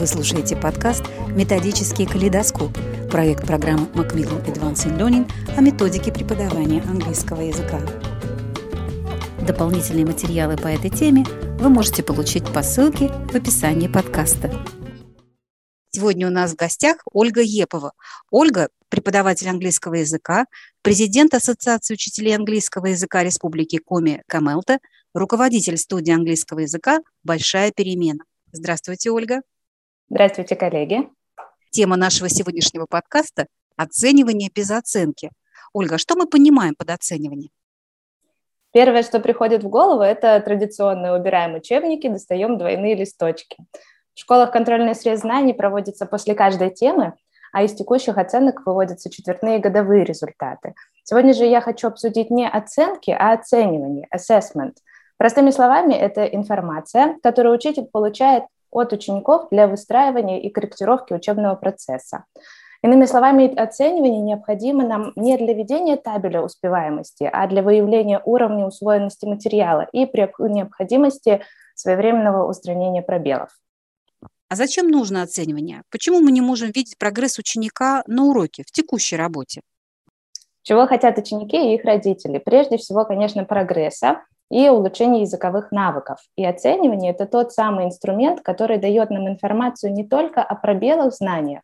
Вы слушаете подкаст «Методический калейдоскоп» – проект программы Macmillan Advanced Learning о методике преподавания английского языка. Дополнительные материалы по этой теме вы можете получить по ссылке в описании подкаста. Сегодня у нас в гостях Ольга Епова. Ольга – преподаватель английского языка, президент Ассоциации учителей английского языка Республики Коми Камелта, руководитель студии английского языка «Большая перемена». Здравствуйте, Ольга. Здравствуйте, коллеги. Тема нашего сегодняшнего подкаста – оценивание без оценки. Ольга, что мы понимаем под оцениванием? Первое, что приходит в голову, это традиционно убираем учебники, достаем двойные листочки. В школах контрольный срез знаний проводится после каждой темы, а из текущих оценок выводятся четвертные годовые результаты. Сегодня же я хочу обсудить не оценки, а оценивание, assessment. Простыми словами, это информация, которую учитель получает от учеников для выстраивания и корректировки учебного процесса. Иными словами, оценивание необходимо нам не для ведения табеля успеваемости, а для выявления уровня усвоенности материала и при необходимости своевременного устранения пробелов. А зачем нужно оценивание? Почему мы не можем видеть прогресс ученика на уроке, в текущей работе? Чего хотят ученики и их родители? Прежде всего, конечно, прогресса, и улучшение языковых навыков. И оценивание – это тот самый инструмент, который дает нам информацию не только о пробелах в знаниях,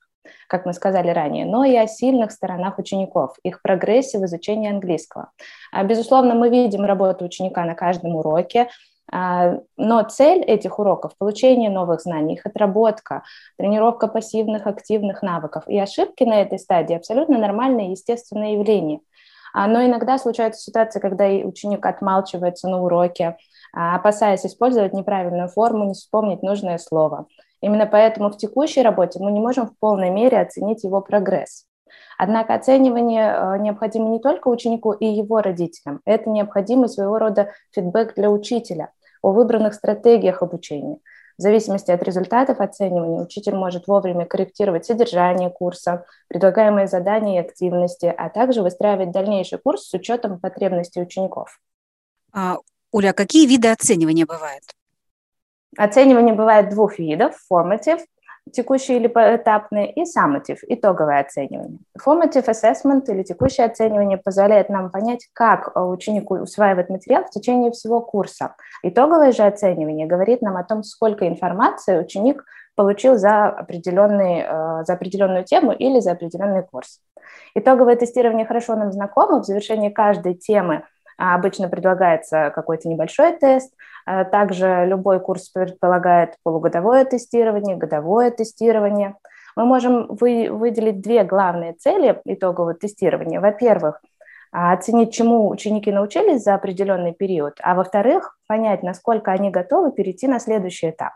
как мы сказали ранее, но и о сильных сторонах учеников, их прогрессе в изучении английского. А, безусловно, мы видим работу ученика на каждом уроке, но цель этих уроков – получение новых знаний, их отработка, тренировка пассивных, активных навыков. И ошибки на этой стадии – абсолютно нормальное естественное явление – а, но иногда случаются ситуации, когда ученик отмалчивается на уроке, а, опасаясь использовать неправильную форму, не вспомнить нужное слово. Именно поэтому в текущей работе мы не можем в полной мере оценить его прогресс. Однако оценивание э, необходимо не только ученику и его родителям. Это необходимый своего рода фидбэк для учителя о выбранных стратегиях обучения – в зависимости от результатов оценивания учитель может вовремя корректировать содержание курса, предлагаемые задания и активности, а также выстраивать дальнейший курс с учетом потребностей учеников. А, Оля, а какие виды оценивания бывают? Оценивание бывает двух видов – formative текущие или поэтапные, и summative, итоговое оценивание. Formative assessment или текущее оценивание позволяет нам понять, как ученик усваивает материал в течение всего курса. Итоговое же оценивание говорит нам о том, сколько информации ученик получил за, определенный, э, за определенную тему или за определенный курс. Итоговое тестирование хорошо нам знакомо. В завершении каждой темы обычно предлагается какой-то небольшой тест. А, также любой курс предполагает полугодовое тестирование, годовое тестирование. Мы можем вы, выделить две главные цели итогового тестирования. Во-первых, а, оценить, чему ученики научились за определенный период, а во-вторых, понять, насколько они готовы перейти на следующий этап.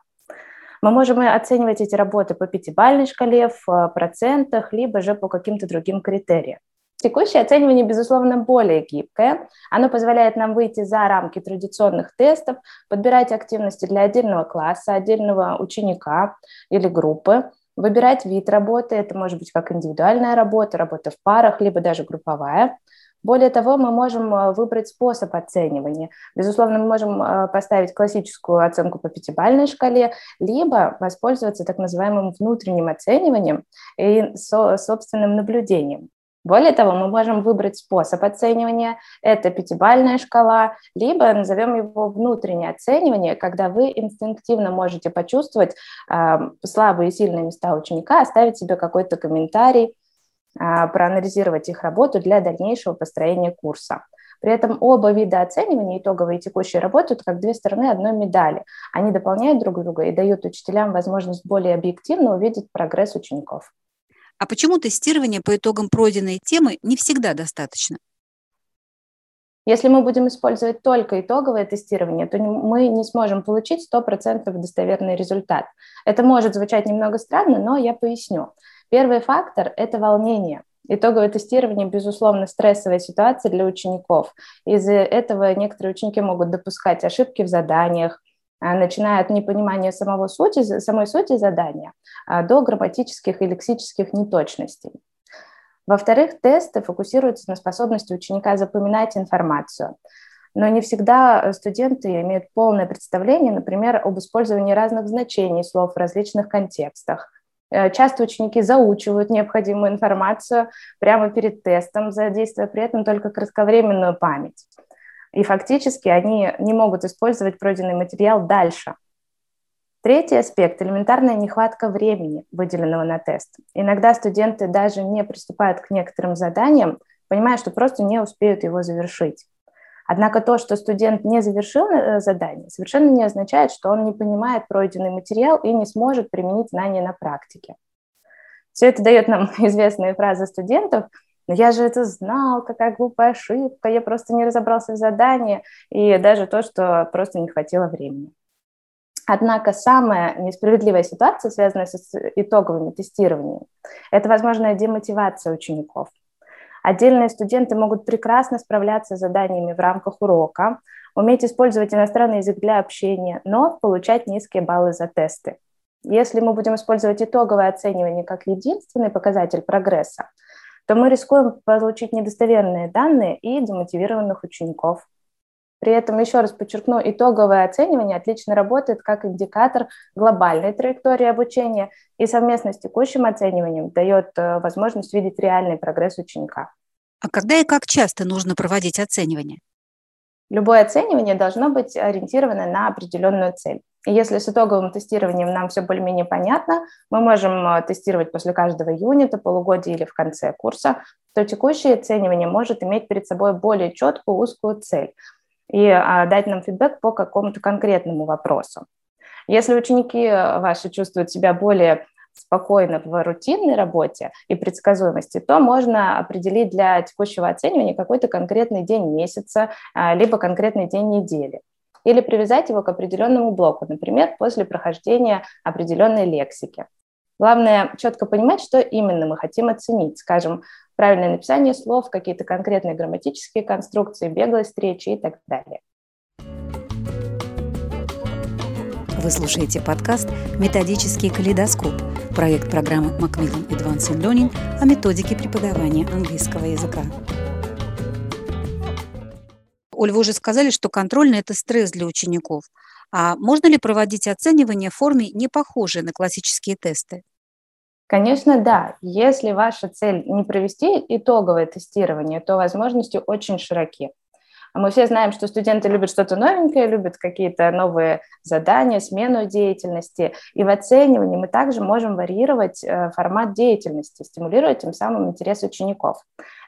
Мы можем оценивать эти работы по пятибалльной шкале, в процентах, либо же по каким-то другим критериям. Текущее оценивание, безусловно, более гибкое. Оно позволяет нам выйти за рамки традиционных тестов, подбирать активности для отдельного класса, отдельного ученика или группы, выбирать вид работы. Это может быть как индивидуальная работа, работа в парах, либо даже групповая. Более того, мы можем э, выбрать способ оценивания. Безусловно, мы можем э, поставить классическую оценку по пятибалльной шкале, либо воспользоваться так называемым внутренним оцениванием и собственным наблюдением. Более того, мы можем выбрать способ оценивания, это пятибалльная шкала, либо назовем его внутреннее оценивание, когда вы инстинктивно можете почувствовать э, слабые и сильные места ученика, оставить себе какой-то комментарий, э, проанализировать их работу для дальнейшего построения курса. При этом оба вида оценивания, итоговые и текущие, работают как две стороны одной медали. Они дополняют друг друга и дают учителям возможность более объективно увидеть прогресс учеников. А почему тестирование по итогам пройденной темы не всегда достаточно? Если мы будем использовать только итоговое тестирование, то мы не сможем получить 100% достоверный результат. Это может звучать немного странно, но я поясню. Первый фактор – это волнение. Итоговое тестирование, безусловно, стрессовая ситуация для учеников. Из-за этого некоторые ученики могут допускать ошибки в заданиях, начиная от непонимания самого сути, самой сути задания а, до грамматических и лексических неточностей. Во-вторых, тесты фокусируются на способности ученика запоминать информацию. но не всегда студенты имеют полное представление, например, об использовании разных значений слов в различных контекстах. Э, часто ученики заучивают необходимую информацию прямо перед тестом, задействуя при этом только кратковременную память. И фактически они не могут использовать пройденный материал дальше. Третий аспект – элементарная нехватка времени, выделенного на тест. Иногда студенты даже не приступают к некоторым заданиям, понимая, что просто не успеют его завершить. Однако то, что студент не завершил э, задание, совершенно не означает, что он не понимает пройденный материал и не сможет применить знания на практике. Все это дает нам известные фразы студентов, но я же это знал, какая глупая ошибка, я просто не разобрался в задании, и даже то, что просто не хватило времени. Однако самая несправедливая ситуация, связанная с итоговыми тестированиями, это возможная демотивация учеников. Отдельные студенты могут прекрасно справляться с заданиями в рамках урока, уметь использовать иностранный язык для общения, но получать низкие баллы за тесты. Если мы будем использовать итоговое оценивание как единственный показатель прогресса, то мы рискуем получить недостоверные данные и демотивированных учеников. При этом, еще раз подчеркну, итоговое оценивание отлично работает как индикатор глобальной траектории обучения и совместно с текущим оцениванием дает э, возможность видеть реальный прогресс ученика. А когда и как часто нужно проводить оценивание? Любое оценивание должно быть ориентировано на определенную цель. И если с итоговым тестированием нам все более-менее понятно, мы можем э, тестировать после каждого юнита, полугодия или в конце курса, то текущее оценивание может иметь перед собой более четкую узкую цель – и а, дать нам фидбэк по какому-то конкретному вопросу. Если ученики ваши чувствуют себя более спокойно в рутинной работе и предсказуемости, то можно определить для текущего оценивания какой-то конкретный день месяца, а, либо конкретный день недели. Или привязать его к определенному блоку, например, после прохождения определенной лексики. Главное четко понимать, что именно мы хотим оценить. Скажем, правильное написание слов, какие-то конкретные грамматические конструкции, беглость речи и так далее. Вы слушаете подкаст «Методический калейдоскоп» – проект программы Macmillan Advanced Learning о методике преподавания английского языка. Оль, вы уже сказали, что контрольный – это стресс для учеников. А можно ли проводить оценивание в форме, не похожей на классические тесты? Конечно, да. Если ваша цель не провести итоговое тестирование, то возможности очень широки. Мы все знаем, что студенты любят что-то новенькое, любят какие-то новые задания, смену деятельности. И в оценивании мы также можем варьировать э, формат деятельности, стимулируя тем самым интерес учеников.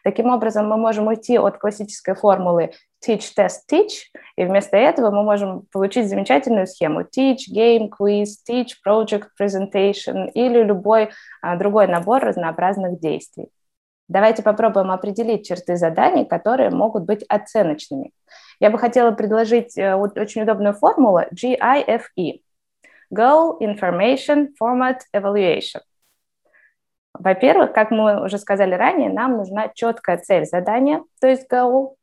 Таким образом, мы можем уйти от классической формулы teach, test, teach, и вместо этого мы можем получить замечательную схему teach, game, quiz, teach, project, presentation или любой а, другой набор разнообразных действий. Давайте попробуем определить черты заданий, которые могут быть оценочными. Я бы хотела предложить э, очень удобную формулу GIFE – Goal, Information, Format, Evaluation. Во-первых, как мы уже сказали ранее, нам нужна четкая цель задания, то есть goal,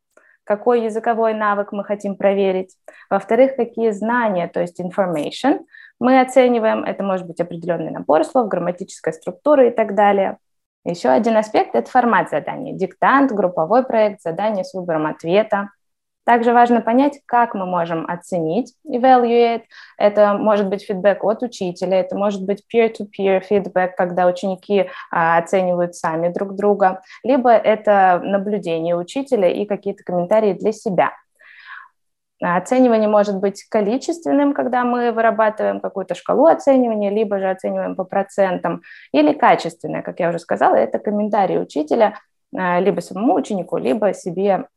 какой языковой навык мы хотим проверить. Во-вторых, какие знания, то есть information, мы оцениваем. Это может быть определенный набор слов, грамматическая структура и так далее. Еще один аспект – это формат задания. Диктант, групповой проект, задание с выбором ответа. Также важно понять, как мы можем оценить, evaluate. Это может быть фидбэк от учителя, это может быть peer-to-peer фидбэк, когда ученики а, оценивают сами друг друга, либо это наблюдение учителя и какие-то комментарии для себя. Оценивание может быть количественным, когда мы вырабатываем какую-то шкалу оценивания, либо же оцениваем по процентам, или качественное, как я уже сказала, это комментарии учителя а, либо самому ученику, либо себе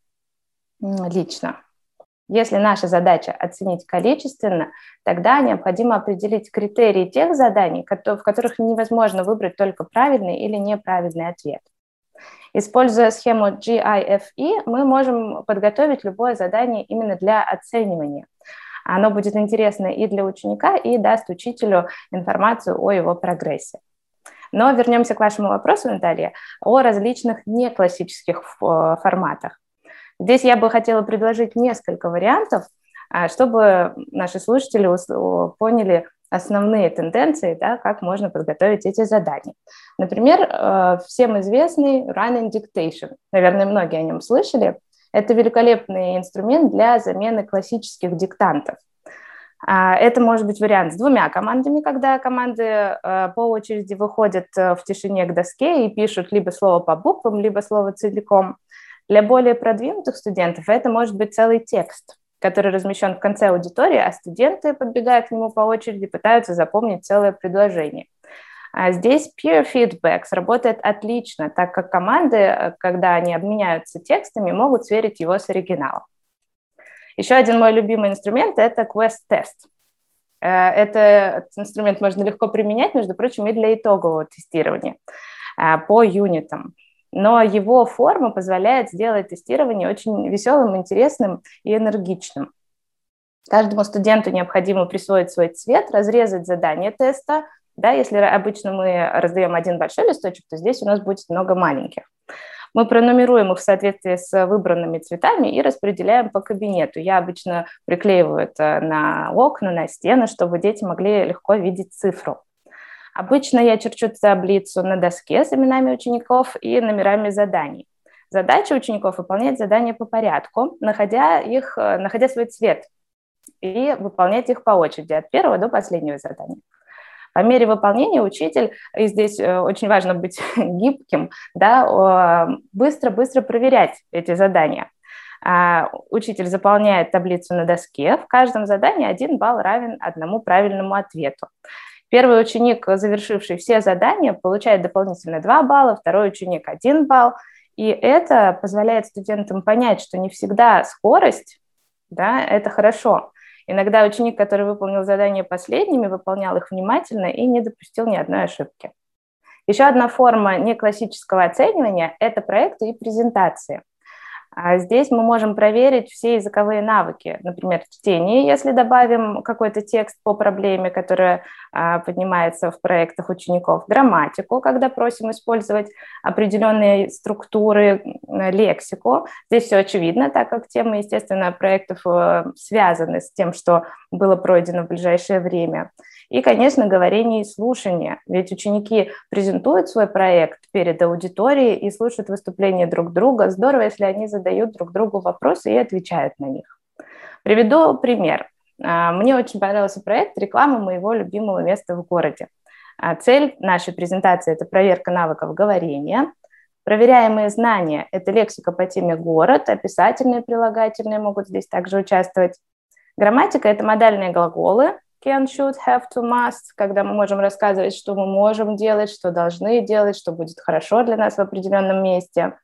лично. Если наша задача оценить количественно, тогда необходимо определить критерии тех заданий, в которых невозможно выбрать только правильный или неправильный ответ. Используя схему GIFE, мы можем подготовить любое задание именно для оценивания. Оно будет интересно и для ученика, и даст учителю информацию о его прогрессе. Но вернемся к вашему вопросу, Наталья, о различных неклассических э, форматах. Здесь я бы хотела предложить несколько вариантов, а, чтобы наши слушатели поняли основные тенденции, да, как можно подготовить эти задания. Например, э, всем известный running dictation. Наверное, многие о нем слышали. Это великолепный инструмент для замены классических диктантов. А, это может быть вариант с двумя командами, когда команды э, по очереди выходят э, в тишине к доске и пишут либо слово по буквам, либо слово целиком. Для более продвинутых студентов это может быть целый текст, который размещен в конце аудитории, а студенты, подбегая к нему по очереди, пытаются запомнить целое предложение. А здесь peer feedback сработает отлично, так как команды, э, когда они обменяются текстами, могут сверить его с оригиналом. Еще один мой любимый инструмент – это Quest-тест. Этот инструмент можно легко применять, между прочим, и для итогового тестирования э, по юнитам. Но его форма позволяет сделать тестирование очень веселым, интересным и энергичным. Каждому студенту необходимо присвоить свой цвет, разрезать задание теста. Да, если обычно мы раздаем один большой листочек, то здесь у нас будет много маленьких. Мы пронумеруем их в соответствии с выбранными цветами и распределяем по кабинету. Я обычно приклеиваю это на окна, на стены, чтобы дети могли легко видеть цифру. Обычно я черчу таблицу на доске с именами учеников и номерами заданий. Задача учеников выполнять задания по порядку, находя, их, находя свой цвет и выполнять их по очереди от первого до последнего задания. По мере выполнения учитель, и здесь э, очень важно быть гибким, да, быстро-быстро проверять эти задания. А, учитель заполняет таблицу на доске. В каждом задании один балл равен одному правильному ответу. Первый ученик, завершивший все задания, получает дополнительно 2 балла, второй ученик 1 балл. И это позволяет студентам понять, что не всегда скорость да, это хорошо. Иногда ученик, который выполнил задания последними, выполнял их внимательно и не допустил ни одной ошибки. Еще одна форма неклассического оценивания – это проекты и презентации. А здесь мы можем проверить все языковые навыки, например, чтение, если добавим какой-то текст по проблеме, которая а, поднимается в проектах учеников, грамматику, когда просим использовать определенные структуры, лексику. Здесь все очевидно, так как темы, естественно, проектов э, связаны с тем, что было пройдено в ближайшее время. И, конечно, говорение и слушание. Ведь ученики презентуют свой проект перед аудиторией и слушают выступления друг друга. Здорово, если они задают друг другу вопросы и отвечают на них. Приведу пример. А, мне очень понравился проект «Реклама моего любимого места в городе». А, цель нашей презентации – это проверка навыков говорения. Проверяемые знания – это лексика по теме «город», описательные прилагательные могут здесь также участвовать. Грамматика – это модальные глаголы, can, should, have to, must, когда мы можем рассказывать, что мы можем делать, что должны делать, что будет хорошо для нас в определенном месте.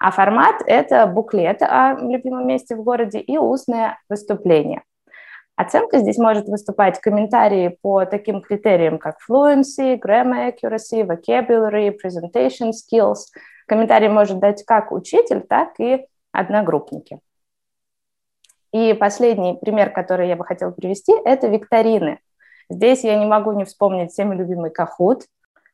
А формат – это буклет о любимом месте в городе и устное выступление. Оценка здесь может выступать комментарии по таким критериям, как fluency, grammar accuracy, vocabulary, presentation skills. Комментарий может дать как учитель, так и одногруппники. И последний пример, который я бы хотела привести, это викторины. Здесь я не могу не вспомнить всеми любимый Kahoot,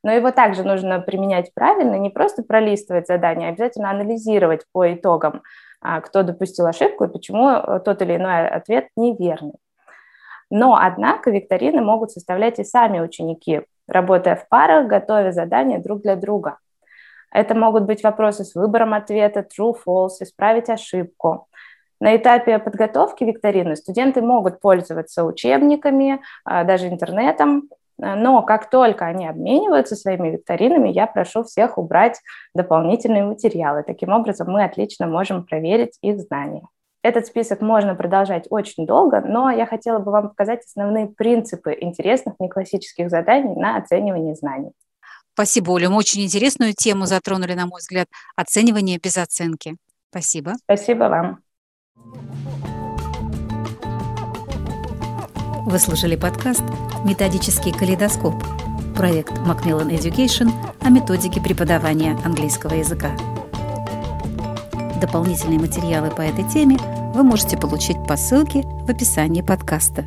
но его также нужно применять правильно, не просто пролистывать задания, а обязательно анализировать по итогам, а, кто допустил ошибку и почему э, тот или иной ответ неверный. Но, однако, викторины могут составлять и сами ученики, работая в парах, готовя задания друг для друга. Это могут быть вопросы с выбором ответа, true, false, исправить ошибку. На этапе подготовки викторины студенты могут пользоваться учебниками, а, даже интернетом, но как только они обмениваются своими викторинами, я прошу всех убрать дополнительные материалы. Таким образом, мы отлично можем проверить их знания. Этот список можно продолжать очень долго, но я хотела бы вам показать основные принципы интересных неклассических заданий на оценивание знаний. Спасибо, Оля. Мы очень интересную тему затронули, на мой взгляд, оценивание без оценки. Спасибо. Спасибо вам. Вы слушали подкаст «Методический калейдоскоп» проект Macmillan Education о методике преподавания английского языка. Дополнительные материалы по этой теме вы можете получить по ссылке в описании подкаста.